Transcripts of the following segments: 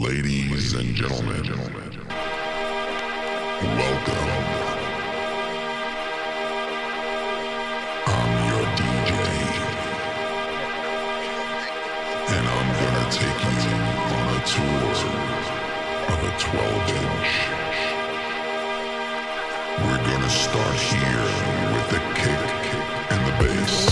Ladies and gentlemen, welcome. I'm your DJ, and I'm gonna take you on a tour of a 12 inch. We're gonna start here with the kick and the bass.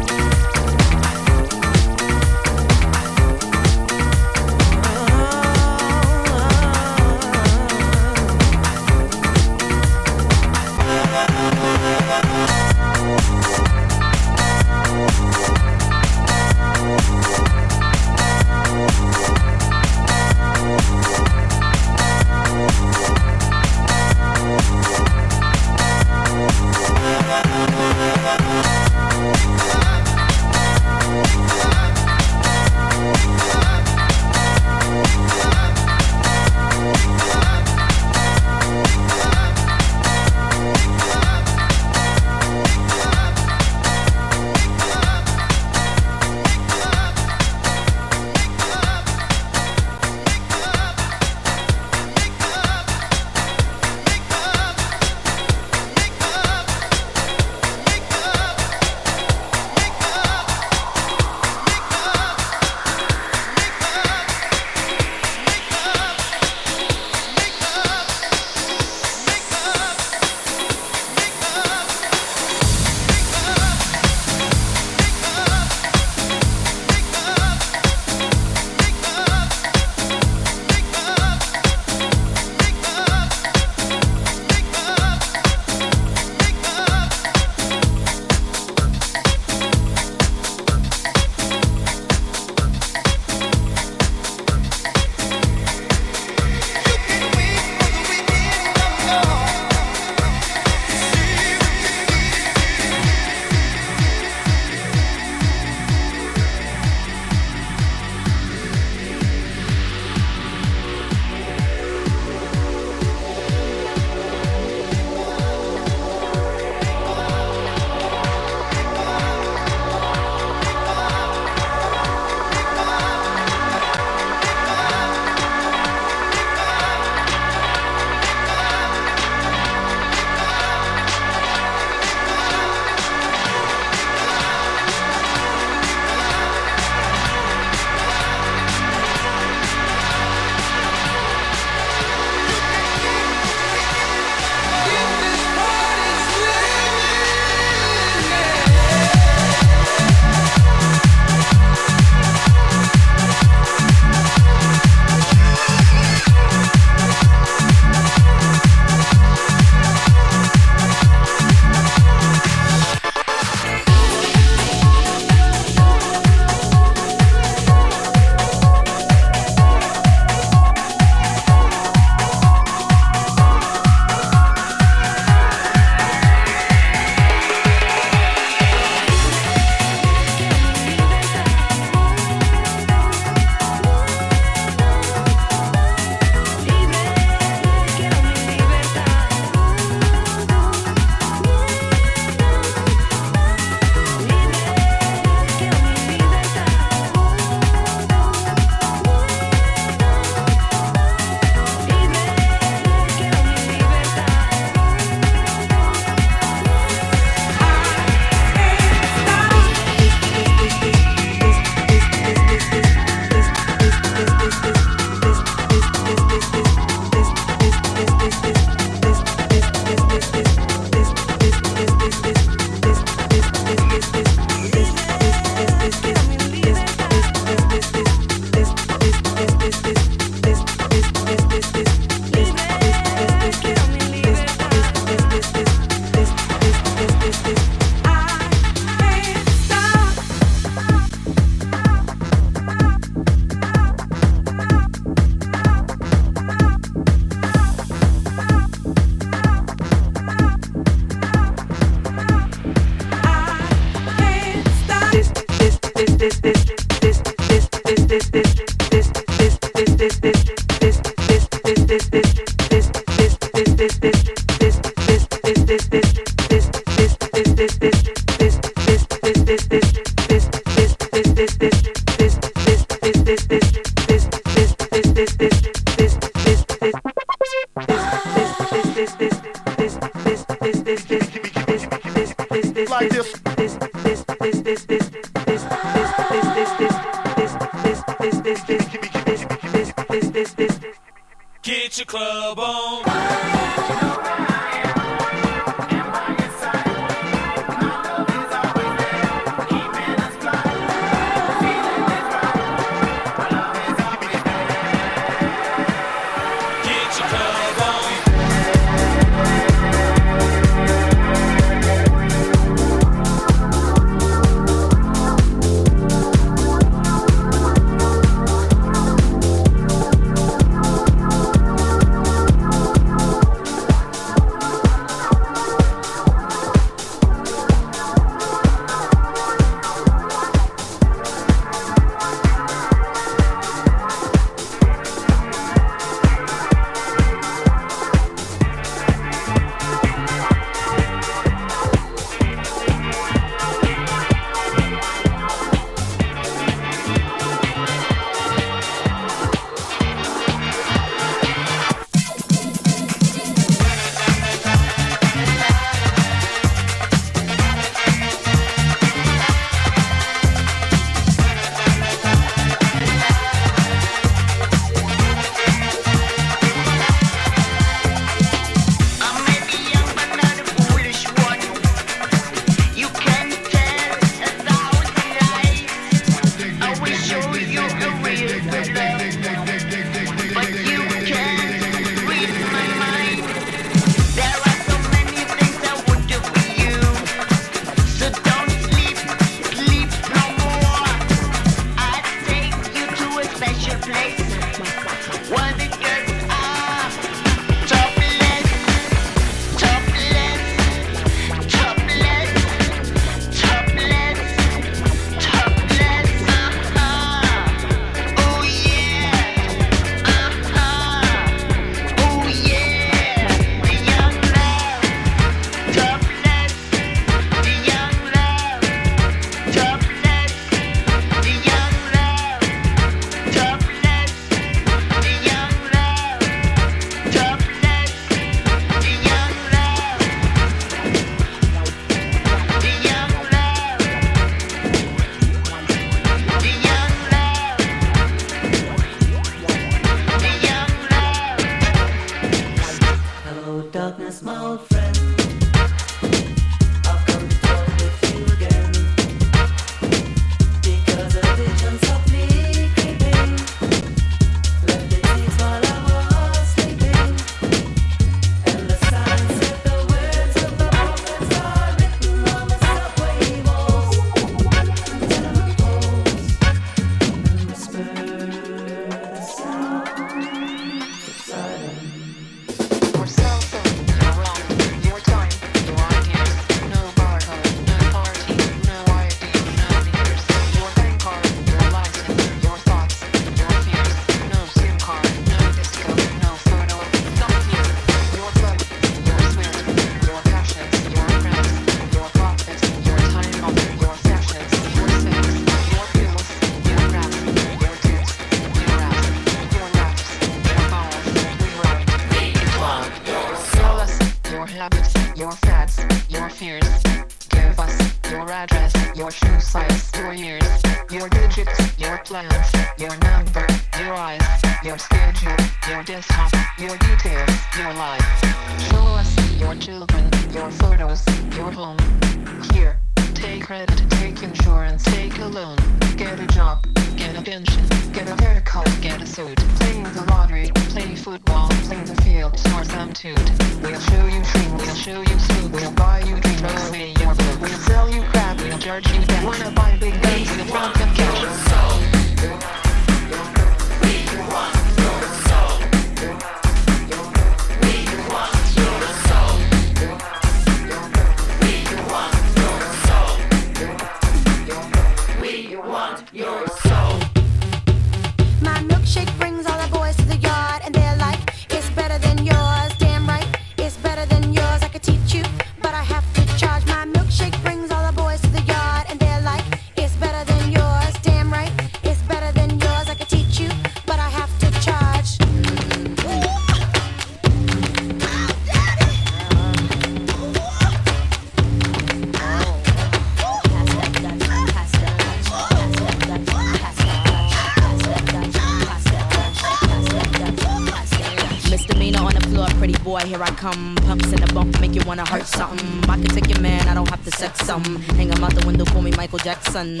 come. Pumps in the bump make you wanna hurt something. I can take your man, I don't have to sex something. Hang him out the window, call me Michael Jackson.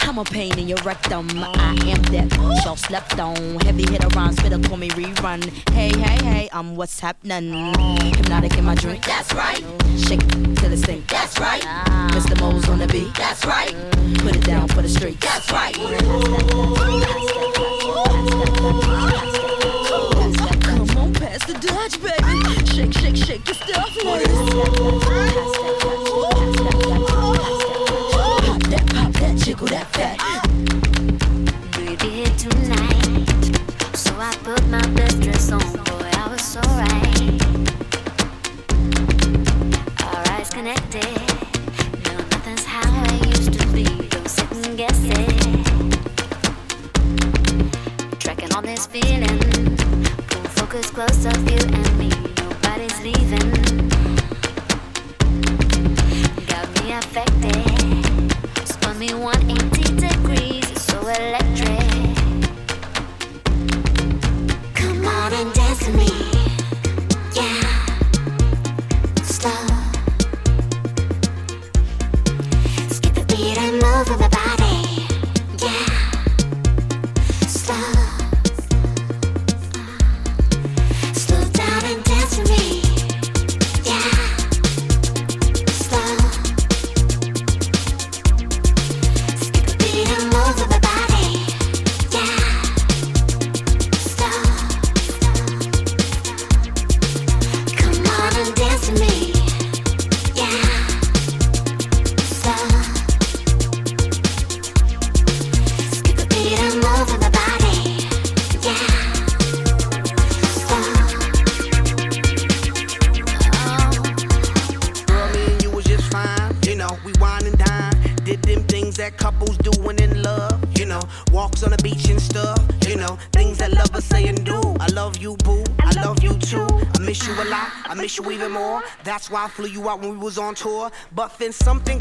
I'm a pain in your rectum. I am that y'all slept on. Heavy hitter on better call me rerun. Hey, hey, hey, I'm what's happening. Hypnotic in my drink, that's right. Shake till it stink, that's right. Mr. Mo's on the beat, that's right. Put it down for the street, that's right. Thank you. Flew you out when we was on tour, but then something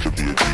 to be a